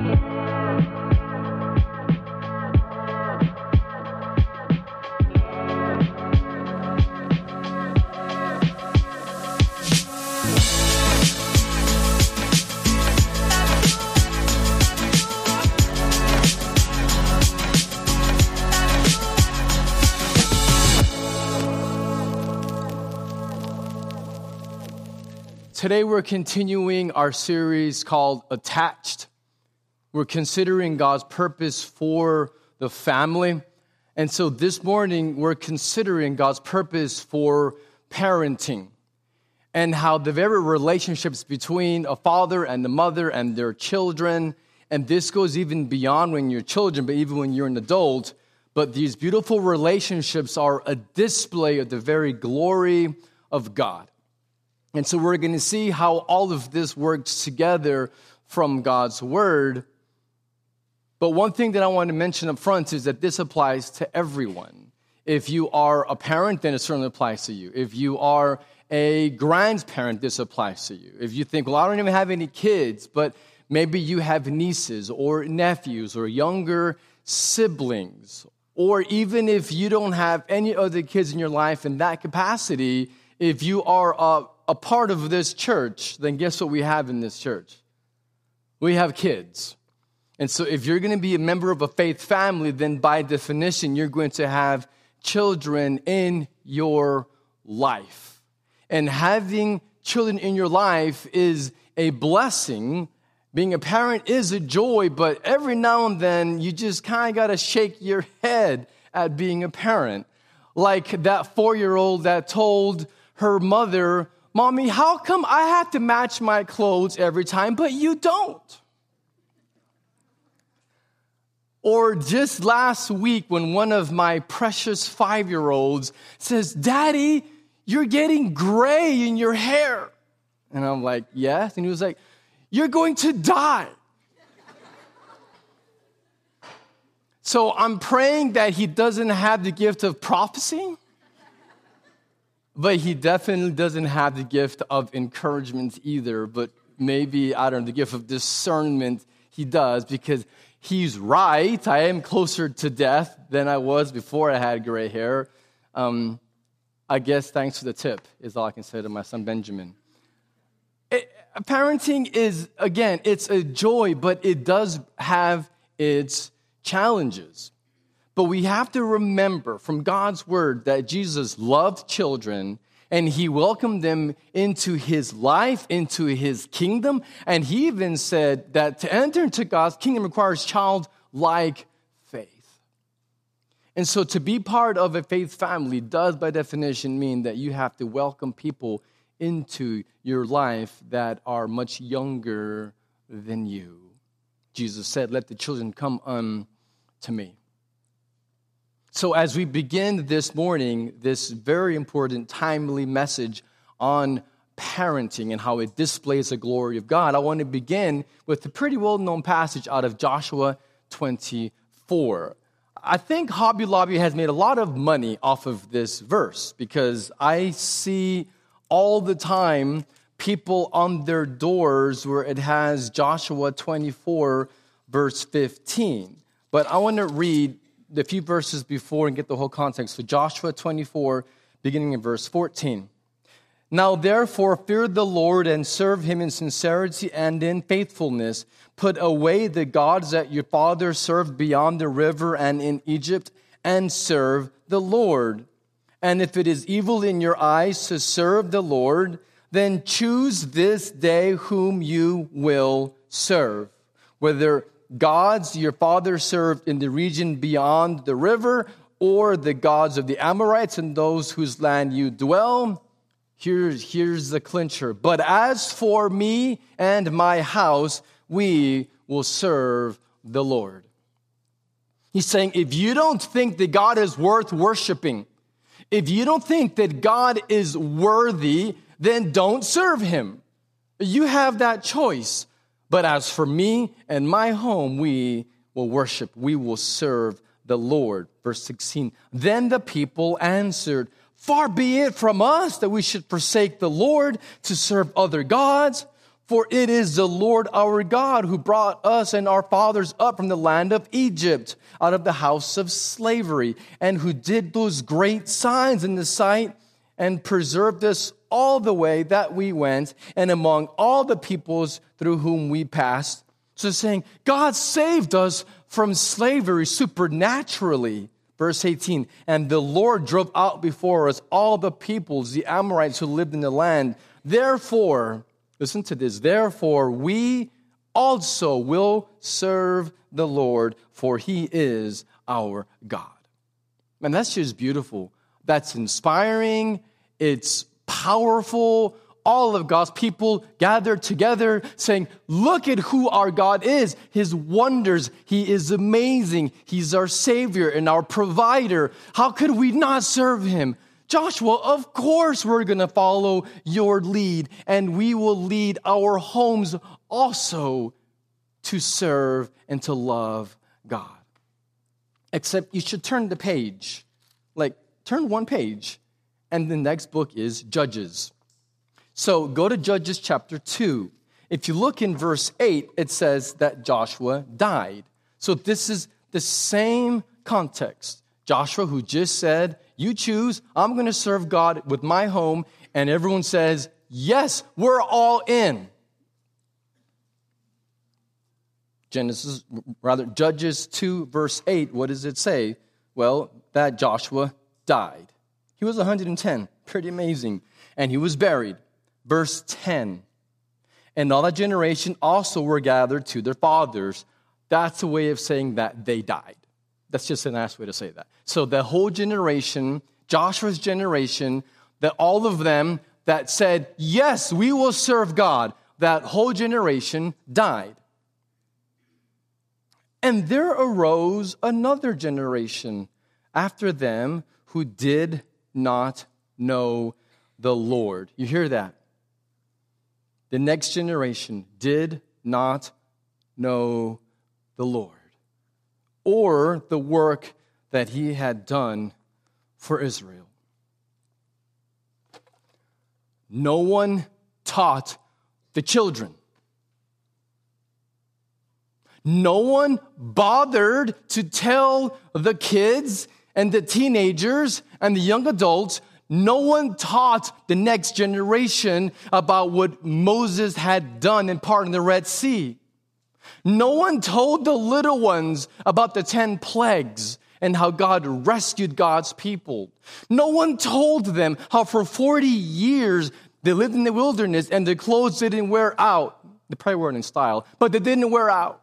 Today we're continuing our series called Attached. We're considering God's purpose for the family. And so this morning we're considering God's purpose for parenting and how the very relationships between a father and the mother and their children, and this goes even beyond when you're children, but even when you're an adult. But these beautiful relationships are a display of the very glory of God. And so we're going to see how all of this works together from God's word. But one thing that I want to mention up front is that this applies to everyone. If you are a parent, then it certainly applies to you. If you are a grandparent, this applies to you. If you think, well, I don't even have any kids, but maybe you have nieces or nephews or younger siblings, or even if you don't have any other kids in your life in that capacity, if you are a a part of this church, then guess what we have in this church? We have kids. And so, if you're going to be a member of a faith family, then by definition, you're going to have children in your life. And having children in your life is a blessing. Being a parent is a joy, but every now and then you just kind of got to shake your head at being a parent. Like that four year old that told her mother, Mommy, how come I have to match my clothes every time, but you don't? Or just last week, when one of my precious five year olds says, Daddy, you're getting gray in your hair. And I'm like, Yes. And he was like, You're going to die. so I'm praying that he doesn't have the gift of prophecy but he definitely doesn't have the gift of encouragement either, but maybe, I don't know, the gift of discernment he does because he's right. I am closer to death than I was before I had gray hair. Um, I guess thanks for the tip, is all I can say to my son Benjamin. It, parenting is, again, it's a joy, but it does have its challenges. But we have to remember from God's word that Jesus loved children and he welcomed them into his life, into his kingdom. And he even said that to enter into God's kingdom requires childlike faith. And so to be part of a faith family does, by definition, mean that you have to welcome people into your life that are much younger than you. Jesus said, Let the children come unto me. So, as we begin this morning, this very important, timely message on parenting and how it displays the glory of God, I want to begin with a pretty well known passage out of Joshua 24. I think Hobby Lobby has made a lot of money off of this verse because I see all the time people on their doors where it has Joshua 24, verse 15. But I want to read the few verses before and get the whole context. So, Joshua 24, beginning in verse 14. Now, therefore, fear the Lord and serve him in sincerity and in faithfulness. Put away the gods that your fathers served beyond the river and in Egypt, and serve the Lord. And if it is evil in your eyes to serve the Lord, then choose this day whom you will serve, whether gods your father served in the region beyond the river, or the gods of the Amorites and those whose land you dwell. Here's, here's the clincher. But as for me and my house, we will serve the Lord. He's saying, if you don't think that God is worth worshiping, if you don't think that God is worthy, then don't serve him. You have that choice. But as for me and my home, we will worship, we will serve the Lord. Verse 16. Then the people answered, Far be it from us that we should forsake the Lord to serve other gods. For it is the Lord our God who brought us and our fathers up from the land of Egypt, out of the house of slavery, and who did those great signs in the sight and preserved us all the way that we went and among all the peoples through whom we passed. So saying, God saved us from slavery supernaturally. Verse 18, and the Lord drove out before us all the peoples, the Amorites who lived in the land. Therefore, Listen to this. Therefore, we also will serve the Lord, for he is our God. And that's just beautiful. That's inspiring. It's powerful. All of God's people gathered together saying, Look at who our God is. His wonders. He is amazing. He's our Savior and our provider. How could we not serve Him? Joshua, of course we're going to follow your lead, and we will lead our homes also to serve and to love God. Except you should turn the page, like turn one page, and the next book is Judges. So go to Judges chapter 2. If you look in verse 8, it says that Joshua died. So this is the same context. Joshua, who just said, You choose, I'm going to serve God with my home. And everyone says, Yes, we're all in. Genesis, rather, Judges 2, verse 8, what does it say? Well, that Joshua died. He was 110, pretty amazing. And he was buried. Verse 10, and all that generation also were gathered to their fathers. That's a way of saying that they died. That's just a nice way to say that. So the whole generation, Joshua's generation, that all of them that said, Yes, we will serve God, that whole generation died. And there arose another generation after them who did not know the Lord. You hear that? The next generation did not know the Lord or the work that he had done for Israel. No one taught the children. No one bothered to tell the kids and the teenagers and the young adults. No one taught the next generation about what Moses had done in parting the Red Sea. No one told the little ones about the 10 plagues and how God rescued God's people. No one told them how for 40 years they lived in the wilderness and their clothes didn't wear out. They probably weren't in style, but they didn't wear out.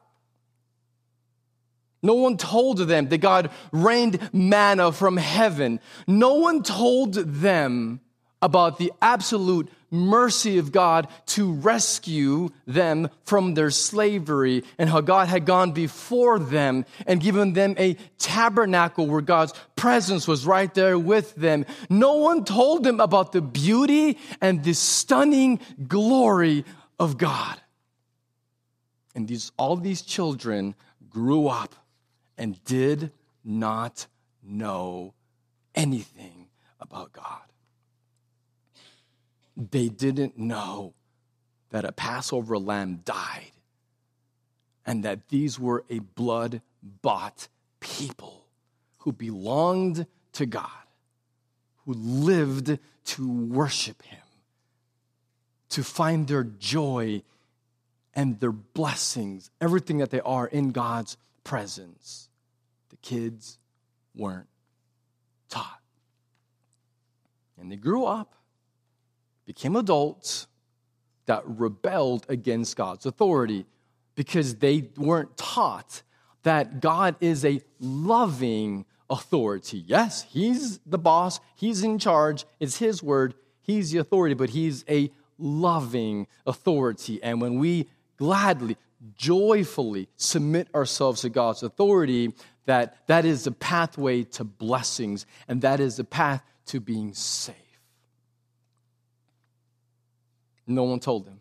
No one told them that God rained manna from heaven. No one told them about the absolute mercy of God to rescue them from their slavery and how God had gone before them and given them a tabernacle where God's presence was right there with them. No one told them about the beauty and the stunning glory of God. And these, all these children grew up and did not know anything about God. They didn't know that a Passover lamb died and that these were a blood bought people who belonged to God, who lived to worship Him, to find their joy and their blessings, everything that they are in God's presence. The kids weren't taught. And they grew up became adults that rebelled against God's authority because they weren't taught that God is a loving authority. Yes, He's the boss, He's in charge, it's His word, He's the authority, but He's a loving authority. And when we gladly, joyfully submit ourselves to God's authority, that that is the pathway to blessings and that is the path to being safe. No one told him.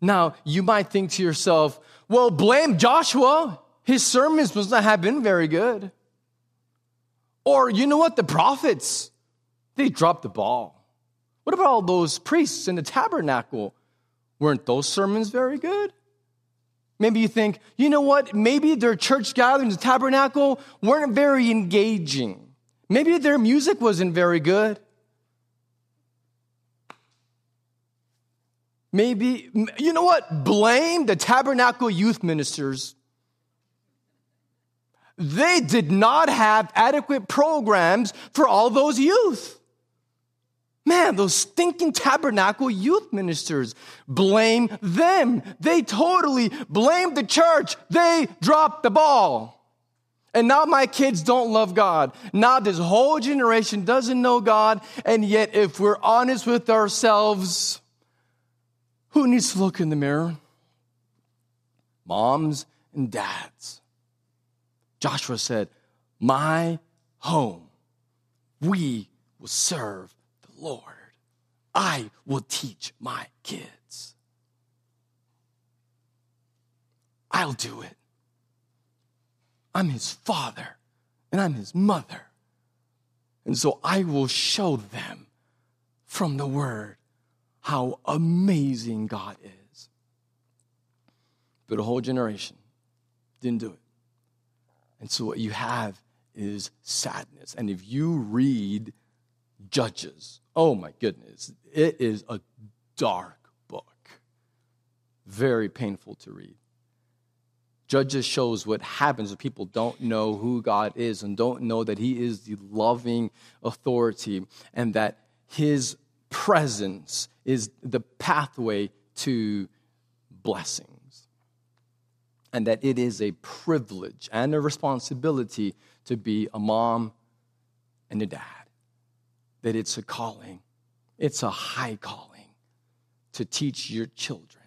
Now, you might think to yourself, well, blame Joshua. His sermons must not have been very good. Or, you know what? The prophets, they dropped the ball. What about all those priests in the tabernacle? Weren't those sermons very good? Maybe you think, you know what? Maybe their church gatherings, the tabernacle, weren't very engaging. Maybe their music wasn't very good. Maybe, you know what? Blame the tabernacle youth ministers. They did not have adequate programs for all those youth. Man, those stinking tabernacle youth ministers, blame them. They totally blame the church. They dropped the ball. And now my kids don't love God. Now this whole generation doesn't know God. And yet, if we're honest with ourselves, who needs to look in the mirror? Moms and dads. Joshua said, My home, we will serve Lord, I will teach my kids. I'll do it. I'm his father and I'm his mother. And so I will show them from the word how amazing God is. But a whole generation didn't do it. And so what you have is sadness. And if you read Judges, Oh my goodness. It is a dark book, very painful to read. Judges shows what happens when people don't know who God is and don't know that He is the loving authority and that His presence is the pathway to blessings. And that it is a privilege and a responsibility to be a mom and a dad that it's a calling, it's a high calling to teach your children.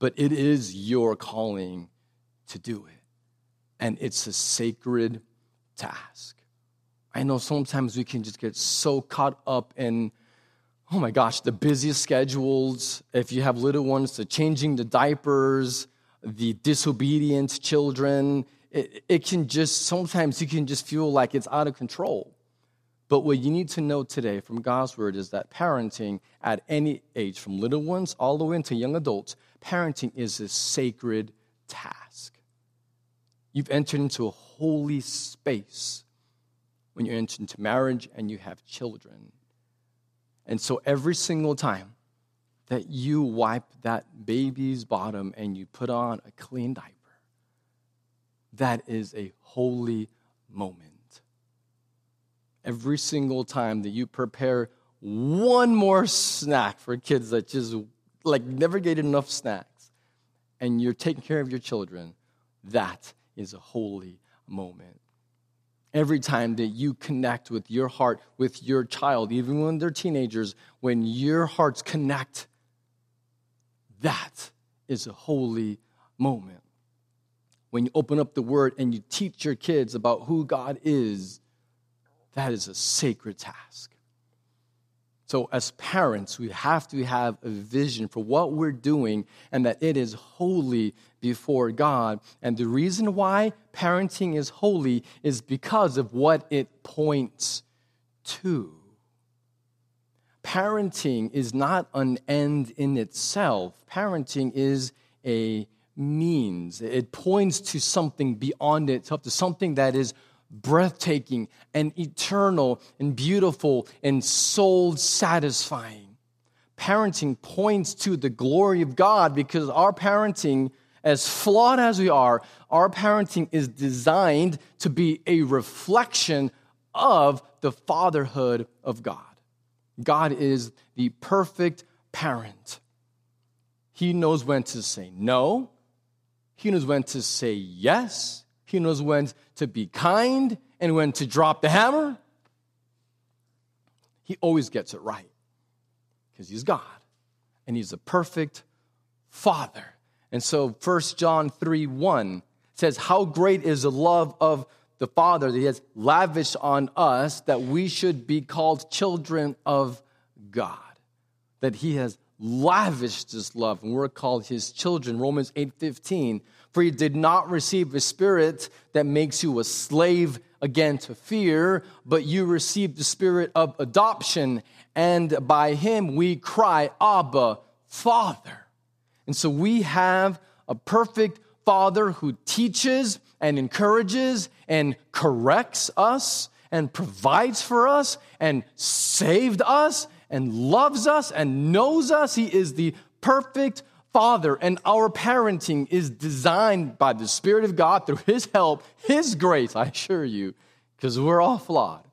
But it is your calling to do it. And it's a sacred task. I know sometimes we can just get so caught up in, oh my gosh, the busiest schedules. If you have little ones, the changing the diapers, the disobedient children. It, it can just, sometimes you can just feel like it's out of control. But what you need to know today from God's word is that parenting at any age, from little ones all the way into young adults, parenting is a sacred task. You've entered into a holy space when you enter into marriage and you have children. And so every single time that you wipe that baby's bottom and you put on a clean diaper, that is a holy moment every single time that you prepare one more snack for kids that just like never get enough snacks and you're taking care of your children, that is a holy moment. Every time that you connect with your heart, with your child, even when they're teenagers, when your hearts connect, that is a holy moment. When you open up the word and you teach your kids about who God is, that is a sacred task. So, as parents, we have to have a vision for what we're doing and that it is holy before God. And the reason why parenting is holy is because of what it points to. Parenting is not an end in itself, parenting is a means. It points to something beyond itself, to something that is breathtaking and eternal and beautiful and soul satisfying. Parenting points to the glory of God because our parenting, as flawed as we are, our parenting is designed to be a reflection of the fatherhood of God. God is the perfect parent. He knows when to say no, He knows when to say yes, he knows when to be kind and when to drop the hammer. He always gets it right because he's God and he's a perfect father. And so 1 John 3 1 says, How great is the love of the Father that he has lavished on us that we should be called children of God. That he has lavished his love, and we're called his children. Romans 8:15. For he did not receive a spirit that makes you a slave again to fear, but you received the spirit of adoption, and by him we cry, Abba, Father. And so we have a perfect Father who teaches and encourages and corrects us and provides for us and saved us and loves us and knows us. He is the perfect Father, and our parenting is designed by the Spirit of God through His help, His grace, I assure you, because we're all flawed.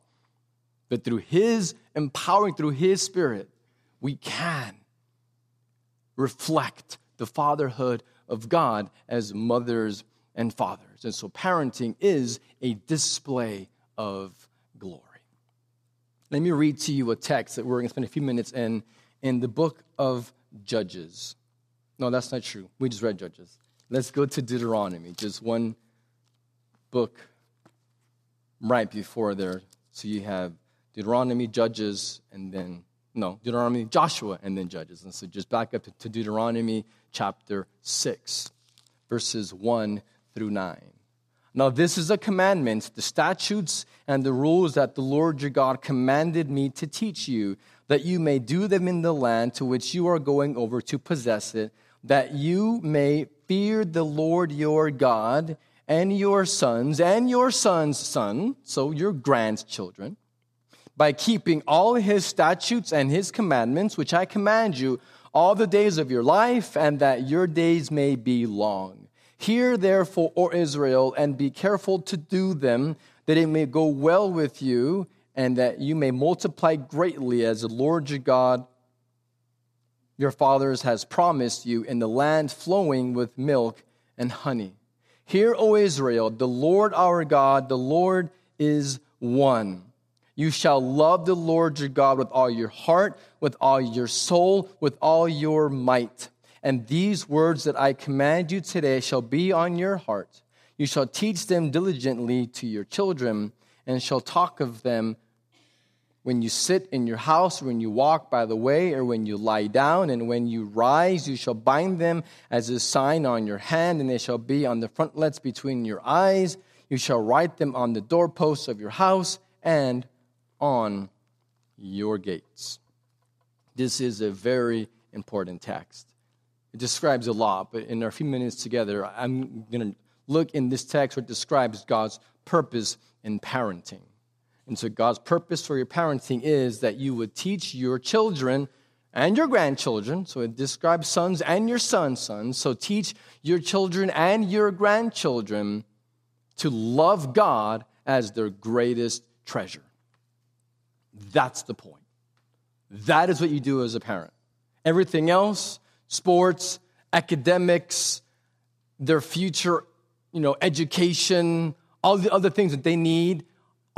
But through His empowering, through His Spirit, we can reflect the fatherhood of God as mothers and fathers. And so parenting is a display of glory. Let me read to you a text that we're going to spend a few minutes in in the book of Judges. No, that's not true. We just read Judges. Let's go to Deuteronomy, just one book right before there. So you have Deuteronomy, Judges, and then, no, Deuteronomy, Joshua, and then Judges. And so just back up to Deuteronomy chapter 6, verses 1 through 9. Now, this is a commandment, the statutes and the rules that the Lord your God commanded me to teach you, that you may do them in the land to which you are going over to possess it, that you may fear the Lord your God and your sons and your sons' son, so your grandchildren, by keeping all his statutes and his commandments, which I command you all the days of your life, and that your days may be long. Hear therefore, O Israel, and be careful to do them, that it may go well with you, and that you may multiply greatly as the Lord your God, your fathers, has promised you in the land flowing with milk and honey. Hear, O Israel, the Lord our God, the Lord is one. You shall love the Lord your God with all your heart, with all your soul, with all your might. And these words that I command you today shall be on your heart. You shall teach them diligently to your children, and shall talk of them when you sit in your house, when you walk by the way, or when you lie down, and when you rise, you shall bind them as a sign on your hand, and they shall be on the frontlets between your eyes. You shall write them on the doorposts of your house and on your gates. This is a very important text. It describes a lot, but in our few minutes together, I'm going to look in this text where it describes God's purpose in parenting. And so, God's purpose for your parenting is that you would teach your children and your grandchildren. So, it describes sons and your sons' sons. So, teach your children and your grandchildren to love God as their greatest treasure. That's the point. That is what you do as a parent. Everything else, sports, academics, their future, you know, education, all the other things that they need,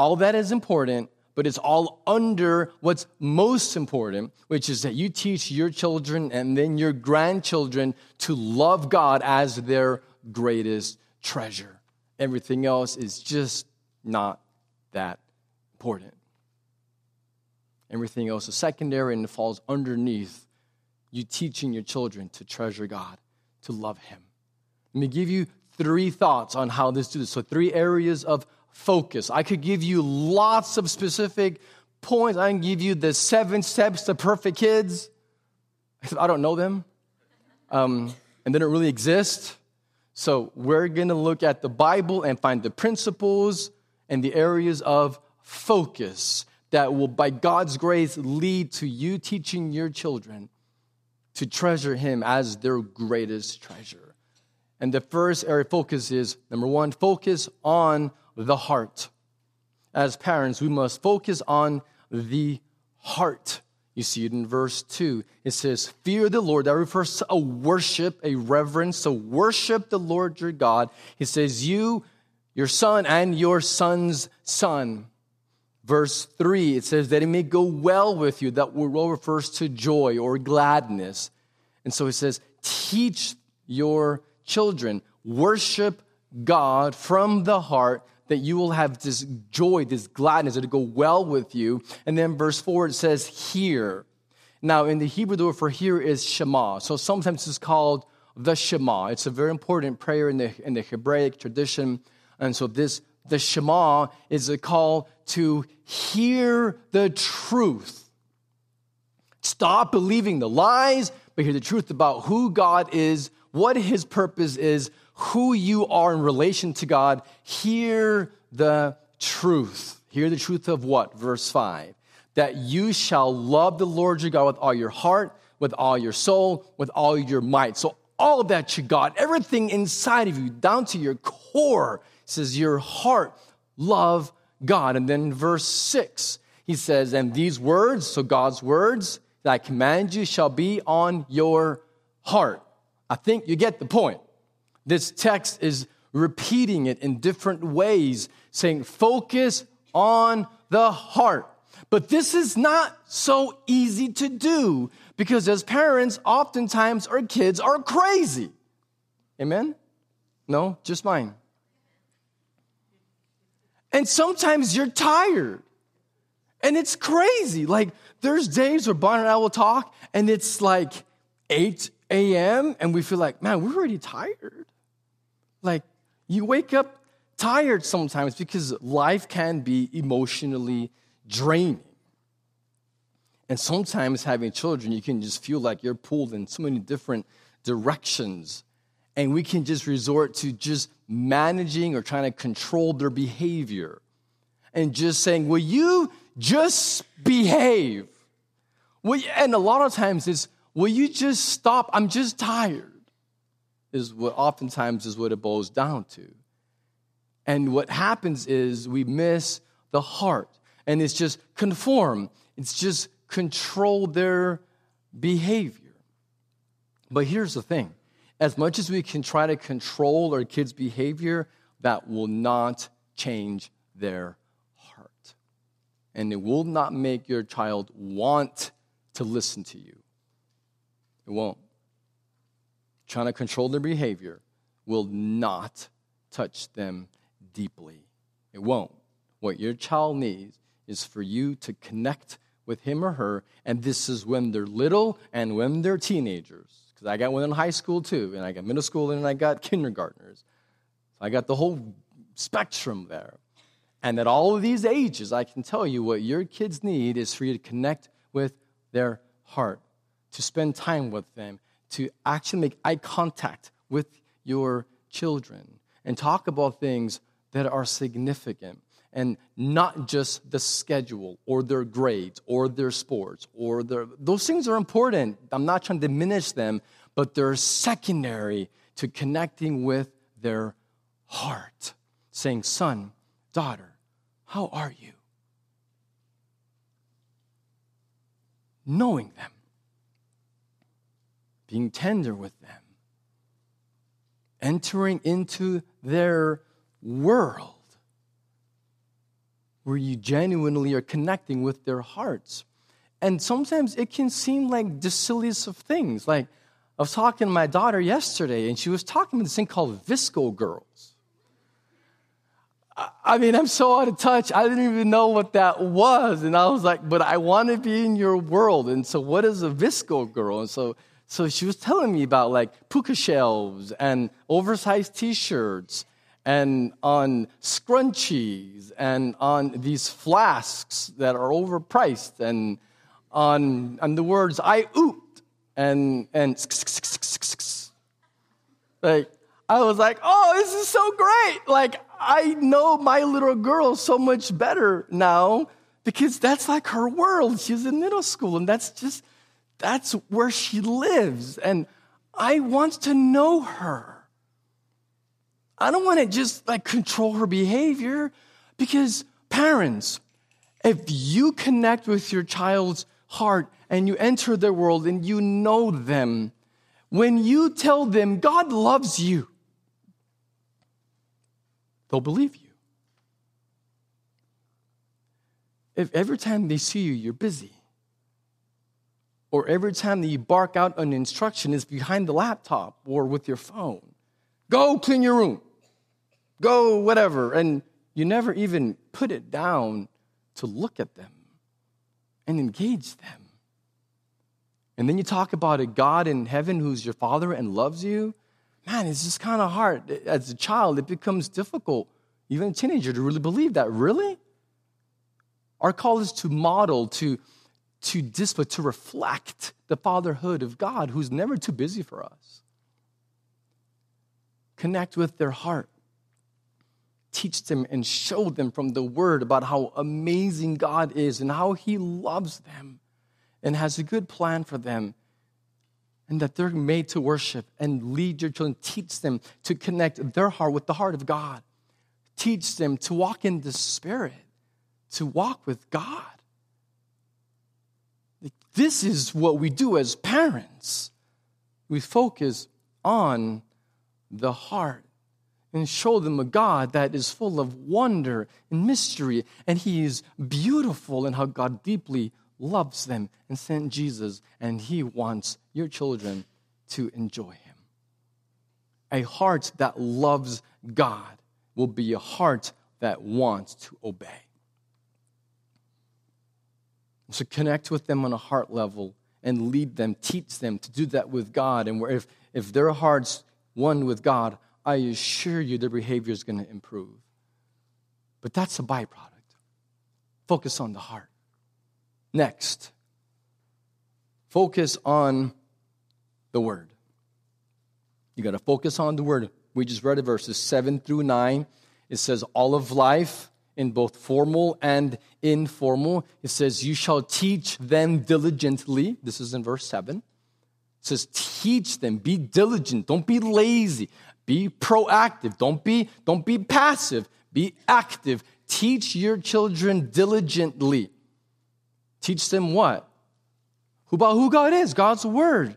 all that is important, but it's all under what's most important, which is that you teach your children and then your grandchildren to love God as their greatest treasure. Everything else is just not that important. Everything else is secondary and it falls underneath you teaching your children to treasure God, to love Him. Let me give you three thoughts on how this do this. So, three areas of focus. I could give you lots of specific points. I can give you the seven steps to perfect kids. I don't know them, um, and they don't really exist. So, we're going to look at the Bible and find the principles and the areas of focus that will, by God's grace, lead to you teaching your children to treasure Him as their greatest treasure. And the first area of focus is number one, focus on the heart. As parents, we must focus on the heart. You see it in verse 2. It says, Fear the Lord. That refers to a worship, a reverence. So worship the Lord your God. He says, You, your son, and your son's son verse 3, it says that it may go well with you. That word refers to joy or gladness. And so he says, teach your children, worship God from the heart, that you will have this joy, this gladness, that it go well with you. And then verse 4, it says, hear. Now, in the Hebrew, the word for hear is Shema. So sometimes it's called the Shema. It's a very important prayer in the, in the Hebraic tradition. And so this, the Shema is a call to hear the truth. Stop believing the lies, but hear the truth about who God is, what his purpose is, who you are in relation to God. Hear the truth. Hear the truth of what? Verse 5 that you shall love the Lord your God with all your heart, with all your soul, with all your might. So, all that you got, everything inside of you, down to your core, says your heart, love God. And then verse 6, he says, And these words, so God's words that I command you, shall be on your heart. I think you get the point. This text is repeating it in different ways, saying, Focus on the heart. But this is not so easy to do because as parents, oftentimes our kids are crazy. Amen? No, just mine. And sometimes you're tired. And it's crazy. Like, there's days where Bonnie and I will talk, and it's like 8 a.m., and we feel like, man, we're already tired. Like, you wake up tired sometimes because life can be emotionally draining. And sometimes having children, you can just feel like you're pulled in so many different directions. And we can just resort to just managing or trying to control their behavior and just saying, Will you just behave? Will and a lot of times it's, Will you just stop? I'm just tired, is what oftentimes is what it boils down to. And what happens is we miss the heart and it's just conform. It's just control their behavior. But here's the thing as much as we can try to control our kids' behavior, that will not change their heart. And it will not make your child want to listen to you. It won't. Trying to control their behavior will not touch them deeply. It won't. What your child needs is for you to connect with him or her, and this is when they're little and when they're teenagers. Because I got one in high school too, and I got middle school, and I got kindergartners. So I got the whole spectrum there. And at all of these ages, I can tell you what your kids need is for you to connect with their heart, to spend time with them, to actually make eye contact with your children, and talk about things that are significant and not just the schedule or their grades or their sports or their those things are important. I'm not trying to diminish them but they're secondary to connecting with their heart saying son daughter how are you? Knowing them being tender with them entering into their world where you genuinely are connecting with their hearts. And sometimes it can seem like the silliest of things. Like, I was talking to my daughter yesterday, and she was talking about this thing called VSCO girls. I mean, I'm so out of touch. I didn't even know what that was. And I was like, but I want to be in your world. And so, what is a VSCO girl? And so, so she was telling me about like puka shells and oversized t shirts and on scrunchies and on these flasks that are overpriced and on, on the words I oot and and like I was like, oh, this is so great. Like I know my little girl so much better now because that's like her world. She's in middle school and that's just that's where she lives. And I want to know her. I don't want to just like control her behavior because parents, if you connect with your child's heart and you enter their world and you know them, when you tell them God loves you, they'll believe you. If every time they see you, you're busy, or every time that you bark out an instruction is behind the laptop or with your phone, go clean your room go, whatever. And you never even put it down to look at them and engage them. And then you talk about a God in heaven who's your father and loves you. Man, it's just kind of hard. As a child, it becomes difficult, even a teenager, to really believe that. Really? Our call is to model, to, to display, to reflect the fatherhood of God who's never too busy for us. Connect with their heart. Teach them and show them from the word about how amazing God is and how he loves them and has a good plan for them and that they're made to worship and lead your children. Teach them to connect their heart with the heart of God. Teach them to walk in the Spirit, to walk with God. This is what we do as parents. We focus on the heart and show them a God that is full of wonder and mystery, and He is beautiful, and how God deeply loves them and sent Jesus, and He wants your children to enjoy Him. A heart that loves God will be a heart that wants to obey. So connect with them on a heart level and lead them, teach them to do that with God. And where if, if their heart's one with God, I assure you their behavior is going to improve. But that's a byproduct. Focus on the heart. Next, focus on the Word. You got to focus on the Word. We just read it, verses 7 through 9. It says, All of life in both formal and informal. It says, You shall teach them diligently. This is in verse 7. It says, Teach them, be diligent, don't be lazy, be proactive, don't be, don't be passive, be active. Teach your children diligently. Teach them what? About who God is, God's word.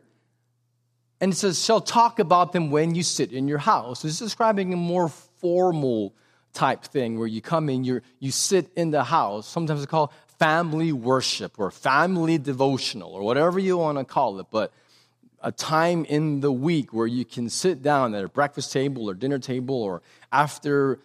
And it says, shall talk about them when you sit in your house. It's describing a more formal type thing where you come in, you you sit in the house. Sometimes it's called family worship or family devotional or whatever you want to call it. But a time in the week where you can sit down at a breakfast table or dinner table or after,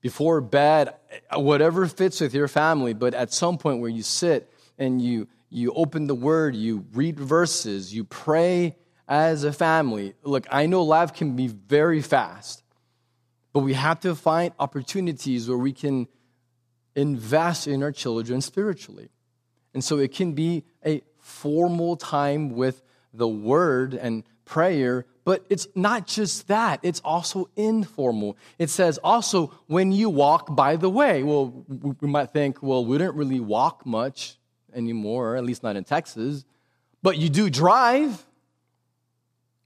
before bed, whatever fits with your family, but at some point where you sit and you, you open the word, you read verses, you pray as a family. Look, I know life can be very fast, but we have to find opportunities where we can invest in our children spiritually. And so it can be a formal time with the word and prayer, but it's not just that, it's also informal. It says also when you walk by the way. Well, we might think, well, we don't really walk much anymore, at least not in Texas, but you do drive.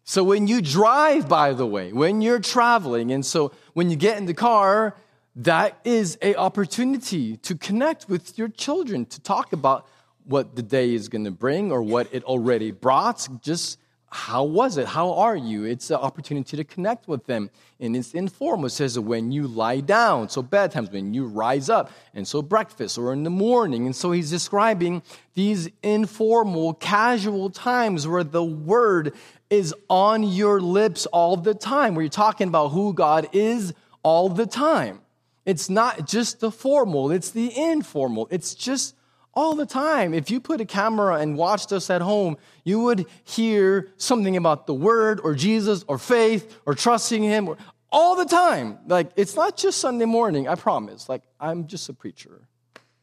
So when you drive, by the way, when you're traveling, and so when you get in the car, that is a opportunity to connect with your children, to talk about what the day is going to bring or what it already brought. Just how was it? How are you? It's an opportunity to connect with them. And it's informal. It says when you lie down, so bedtimes, when you rise up, and so breakfast or in the morning. And so he's describing these informal, casual times where the word is on your lips all the time, where you're talking about who God is all the time. It's not just the formal, it's the informal. It's just all the time. If you put a camera and watched us at home, you would hear something about the word or Jesus or faith or trusting him or, all the time. Like it's not just Sunday morning, I promise. Like I'm just a preacher.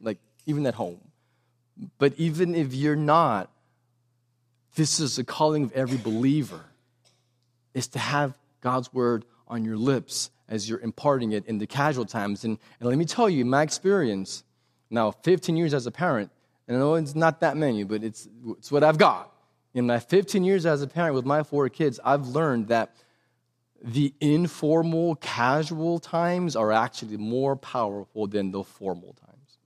Like even at home. But even if you're not, this is the calling of every believer is to have God's word on your lips as you're imparting it in the casual times. And, and let me tell you, my experience, now, 15 years as a parent, and I know it's not that many, but it's, it's what I've got. In my 15 years as a parent with my four kids, I've learned that the informal, casual times are actually more powerful than the formal times.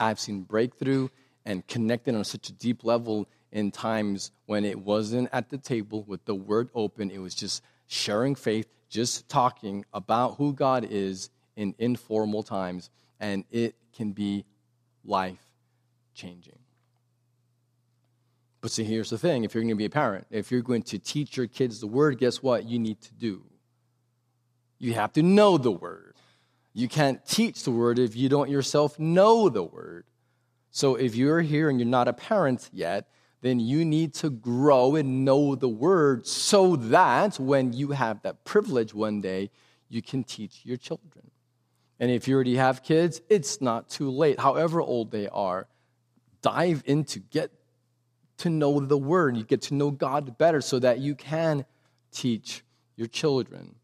I've seen breakthrough and connected on such a deep level in times when it wasn't at the table with the word open. It was just sharing faith, just talking about who God is in informal times and it can be life changing. But see, here's the thing if you're going to be a parent, if you're going to teach your kids the word, guess what you need to do? You have to know the word. You can't teach the word if you don't yourself know the word. So if you're here and you're not a parent yet, then you need to grow and know the word so that when you have that privilege one day, you can teach your children. And if you already have kids, it's not too late. However old they are, dive into, get to know the word. You get to know God better so that you can teach your children.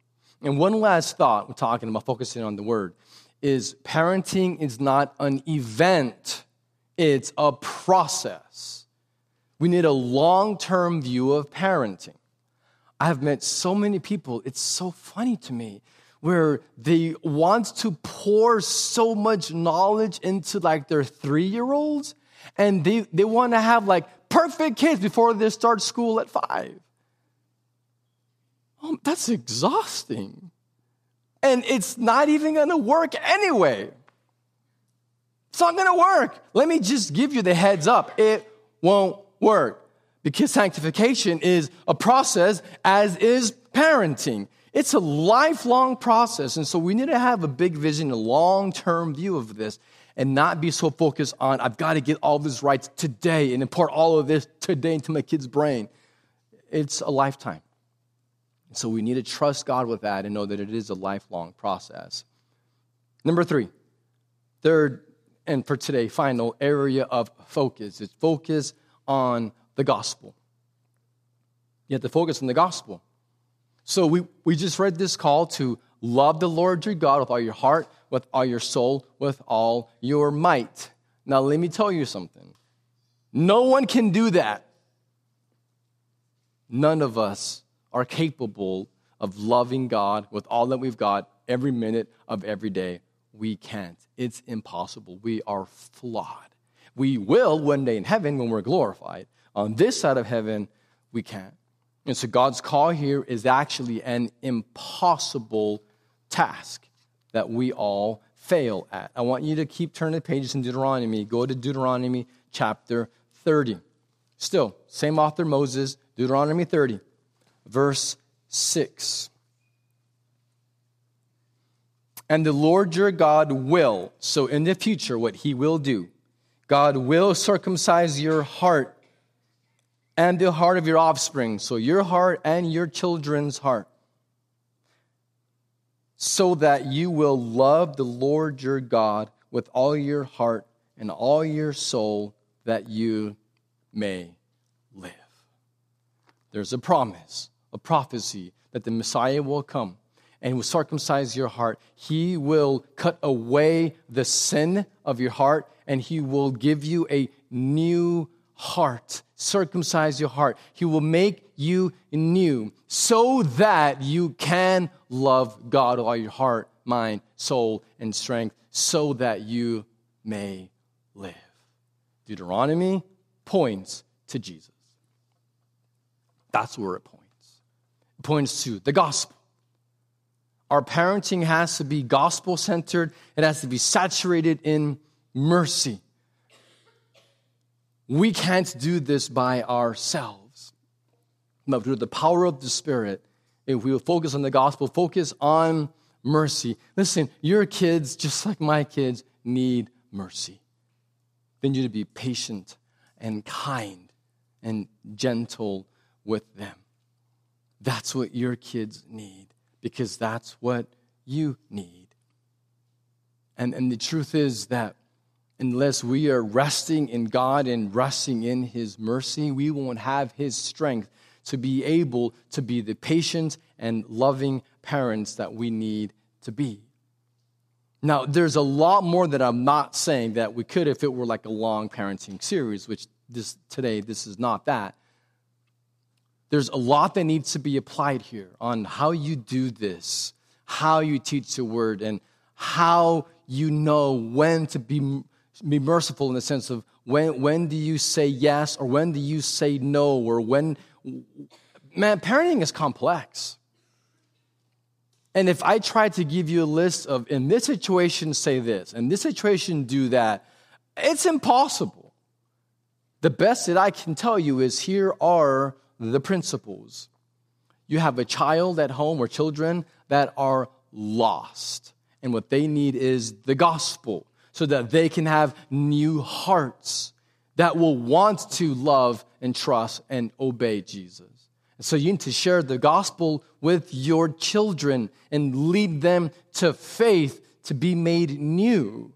And one last thought, we're talking about focusing on the word, is parenting is not an event, it's a process. We need a long term view of parenting. I have met so many people, it's so funny to me, where they want to pour so much knowledge into like their three year olds, and they, they want to have like perfect kids before they start school at five. Oh, that's exhausting. And it's not even gonna work anyway. It's not gonna work. Let me just give you the heads up. It won't work because sanctification is a process, as is parenting. It's a lifelong process. And so we need to have a big vision, a long term view of this, and not be so focused on, I've got to get all this right today and impart all of this today into my kid's brain. It's a lifetime. So we need to trust God with that and know that it is a lifelong process. Number three, third, and for today, final area of focus is focus on the gospel. You have to focus on the gospel. So we, we just read this call to love the Lord your God with all your heart, with all your soul, with all your might. Now, let me tell you something. No one can do that. None of us are capable of loving God with all that we've got every minute of every day. We can't. It's impossible. We are flawed. We will one day in heaven when we're glorified. On this side of heaven, we can't. And so God's call here is actually an impossible task that we all fail at. I want you to keep turning the pages in Deuteronomy. Go to Deuteronomy chapter 30. Still, same author, Moses, Deuteronomy 30 verse 6. And the Lord your God will, so in the future, what he will do, God will circumcise your heart and the heart of your offspring, so your heart and your children's heart, so that you will love the Lord your God with all your heart and all your soul, that you may live. There's a promise a prophecy that the Messiah will come and will circumcise your heart. He will cut away the sin of your heart and he will give you a new heart, circumcise your heart. He will make you new so that you can love God with all your heart, mind, soul, and strength, so that you may live. Deuteronomy points to Jesus. That's where it points It points to the gospel. Our parenting has to be gospel centered, it has to be saturated in mercy. We can't do this by ourselves. But through the power of the Spirit, if we will focus on the gospel, focus on mercy. Listen, your kids, just like my kids, need mercy. They need to be patient and kind and gentle with them. That's what your kids need because that's what you need. And, and the truth is that unless we are resting in God and resting in His mercy, we won't have His strength to be able to be the patient and loving parents that we need to be. Now, there's a lot more that I'm not saying that we could if it were like a long parenting series, which this today this is not that there's a lot that needs to be applied here on how you do this, how you teach the word, and how you know when to be, be merciful in the sense of when, when do you say yes or when do you say no or when. Man, parenting is complex. And if I try to give you a list of, in this situation, say this, in this situation, do that, it's impossible. The best that I can tell you is here are the principles. You have a child at home or children that are lost, and what they need is the gospel so that they can have new hearts, that will want to love and trust and obey Jesus. So you need to share the gospel with your children and lead them to faith to be made new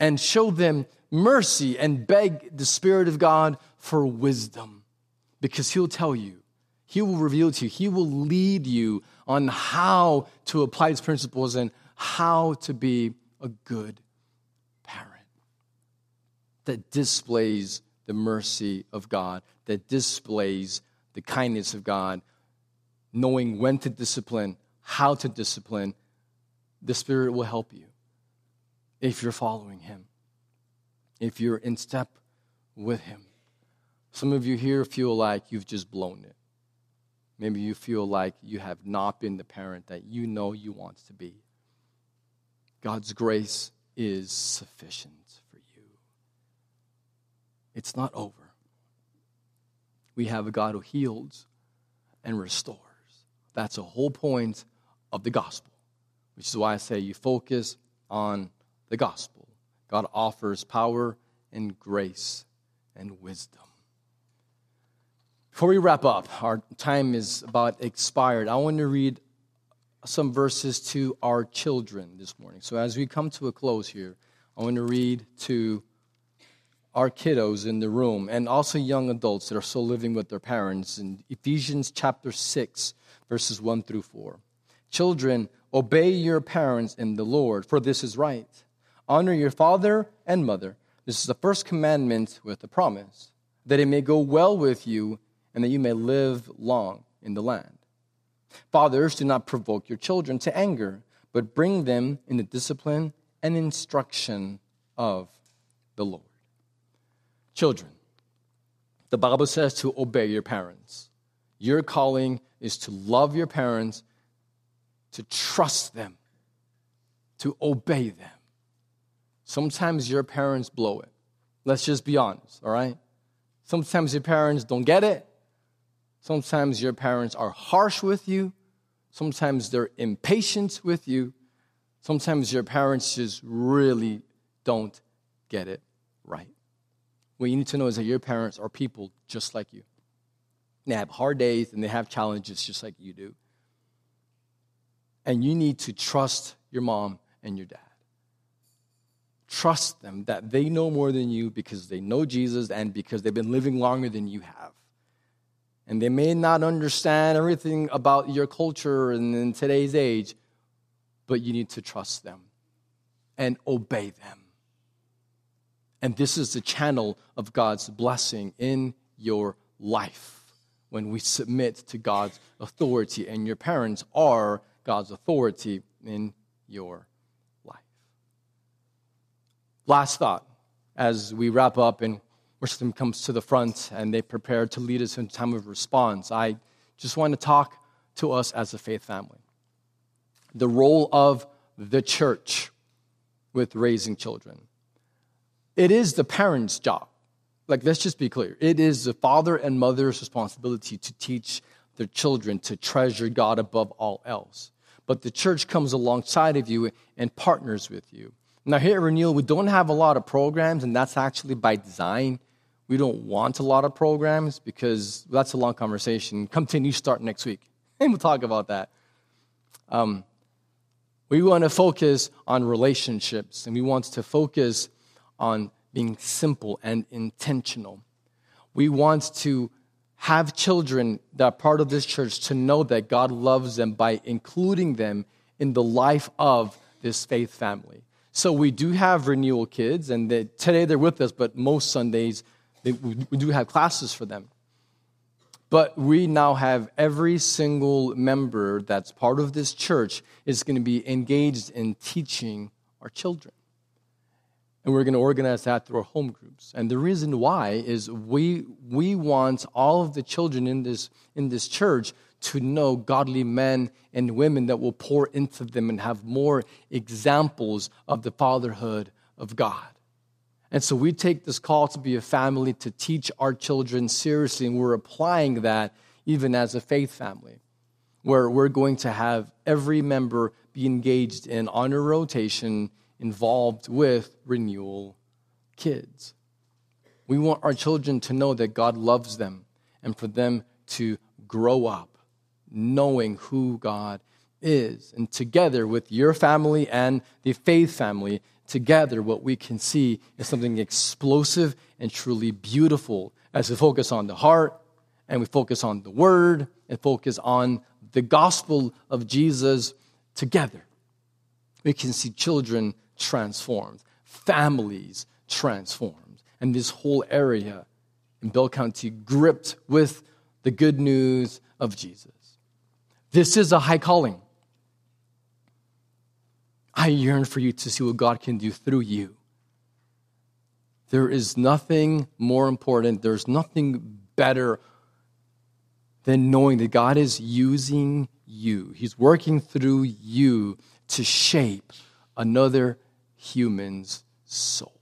and show them mercy and beg the Spirit of God for wisdom because He'll tell you, He will reveal to you, He will lead you on how to apply these principles and how to be a good that displays the mercy of God, that displays the kindness of God, knowing when to discipline, how to discipline, the Spirit will help you if you're following Him, if you're in step with Him. Some of you here feel like you've just blown it. Maybe you feel like you have not been the parent that you know you want to be. God's grace is sufficient. It's not over we have a God who heals and restores. That's the whole point of the gospel, which is why I say you focus on the gospel. God offers power and grace and wisdom. Before we wrap up, our time is about expired. I want to read some verses to our children this morning. So as we come to a close here, I want to read to our kiddos in the room and also young adults that are still living with their parents in Ephesians chapter 6, verses 1 through 4. Children, obey your parents in the Lord, for this is right. Honor your father and mother. This is the first commandment with a promise, that it may go well with you and that you may live long in the land. Fathers, do not provoke your children to anger, but bring them in the discipline and instruction of the Lord. Children, the Bible says to obey your parents. Your calling is to love your parents, to trust them, to obey them. Sometimes your parents blow it. Let's just be honest, all right? Sometimes your parents don't get it. Sometimes your parents are harsh with you. Sometimes they're impatient with you. Sometimes your parents just really don't get it right. What you need to know is that your parents are people just like you. They have hard days and they have challenges just like you do. And you need to trust your mom and your dad. Trust them that they know more than you because they know Jesus and because they've been living longer than you have. And they may not understand everything about your culture and in today's age, but you need to trust them and obey them. And this is the channel of God's blessing in your life when we submit to God's authority, and your parents are God's authority in your life. Last thought as we wrap up and worship comes to the front and they prepare to lead us in time of response, I just want to talk to us as a faith family. The role of the church with raising children. It is the parent's job. Like, let's just be clear. It is the father and mother's responsibility to teach their children to treasure God above all else. But the church comes alongside of you and partners with you. Now, here at Renewal, we don't have a lot of programs, and that's actually by design. We don't want a lot of programs because that's a long conversation. Come to a New Start next week, and we'll talk about that. Um, we want to focus on relationships, and we want to focus on being simple and intentional. We want to have children that are part of this church to know that God loves them by including them in the life of this faith family. So we do have renewal kids, and they, today they're with us, but most Sundays they, we do have classes for them. But we now have every single member that's part of this church is going to be engaged in teaching our children. And we're going to organize that through our home groups. And the reason why is we, we want all of the children in this, in this church to know godly men and women that will pour into them and have more examples of the fatherhood of God. And so we take this call to be a family to teach our children seriously, and we're applying that even as a faith family, where we're going to have every member be engaged in honor rotation involved with renewal kids. We want our children to know that God loves them and for them to grow up knowing who God is. And together with your family and the faith family, together what we can see is something explosive and truly beautiful as we focus on the heart and we focus on the word and focus on the gospel of Jesus together. We can see children transformed, families transformed, and this whole area in Bell County gripped with the good news of Jesus. This is a high calling. I yearn for you to see what God can do through you. There is nothing more important, there's nothing better than knowing that God is using you. He's working through you to shape another human's soul.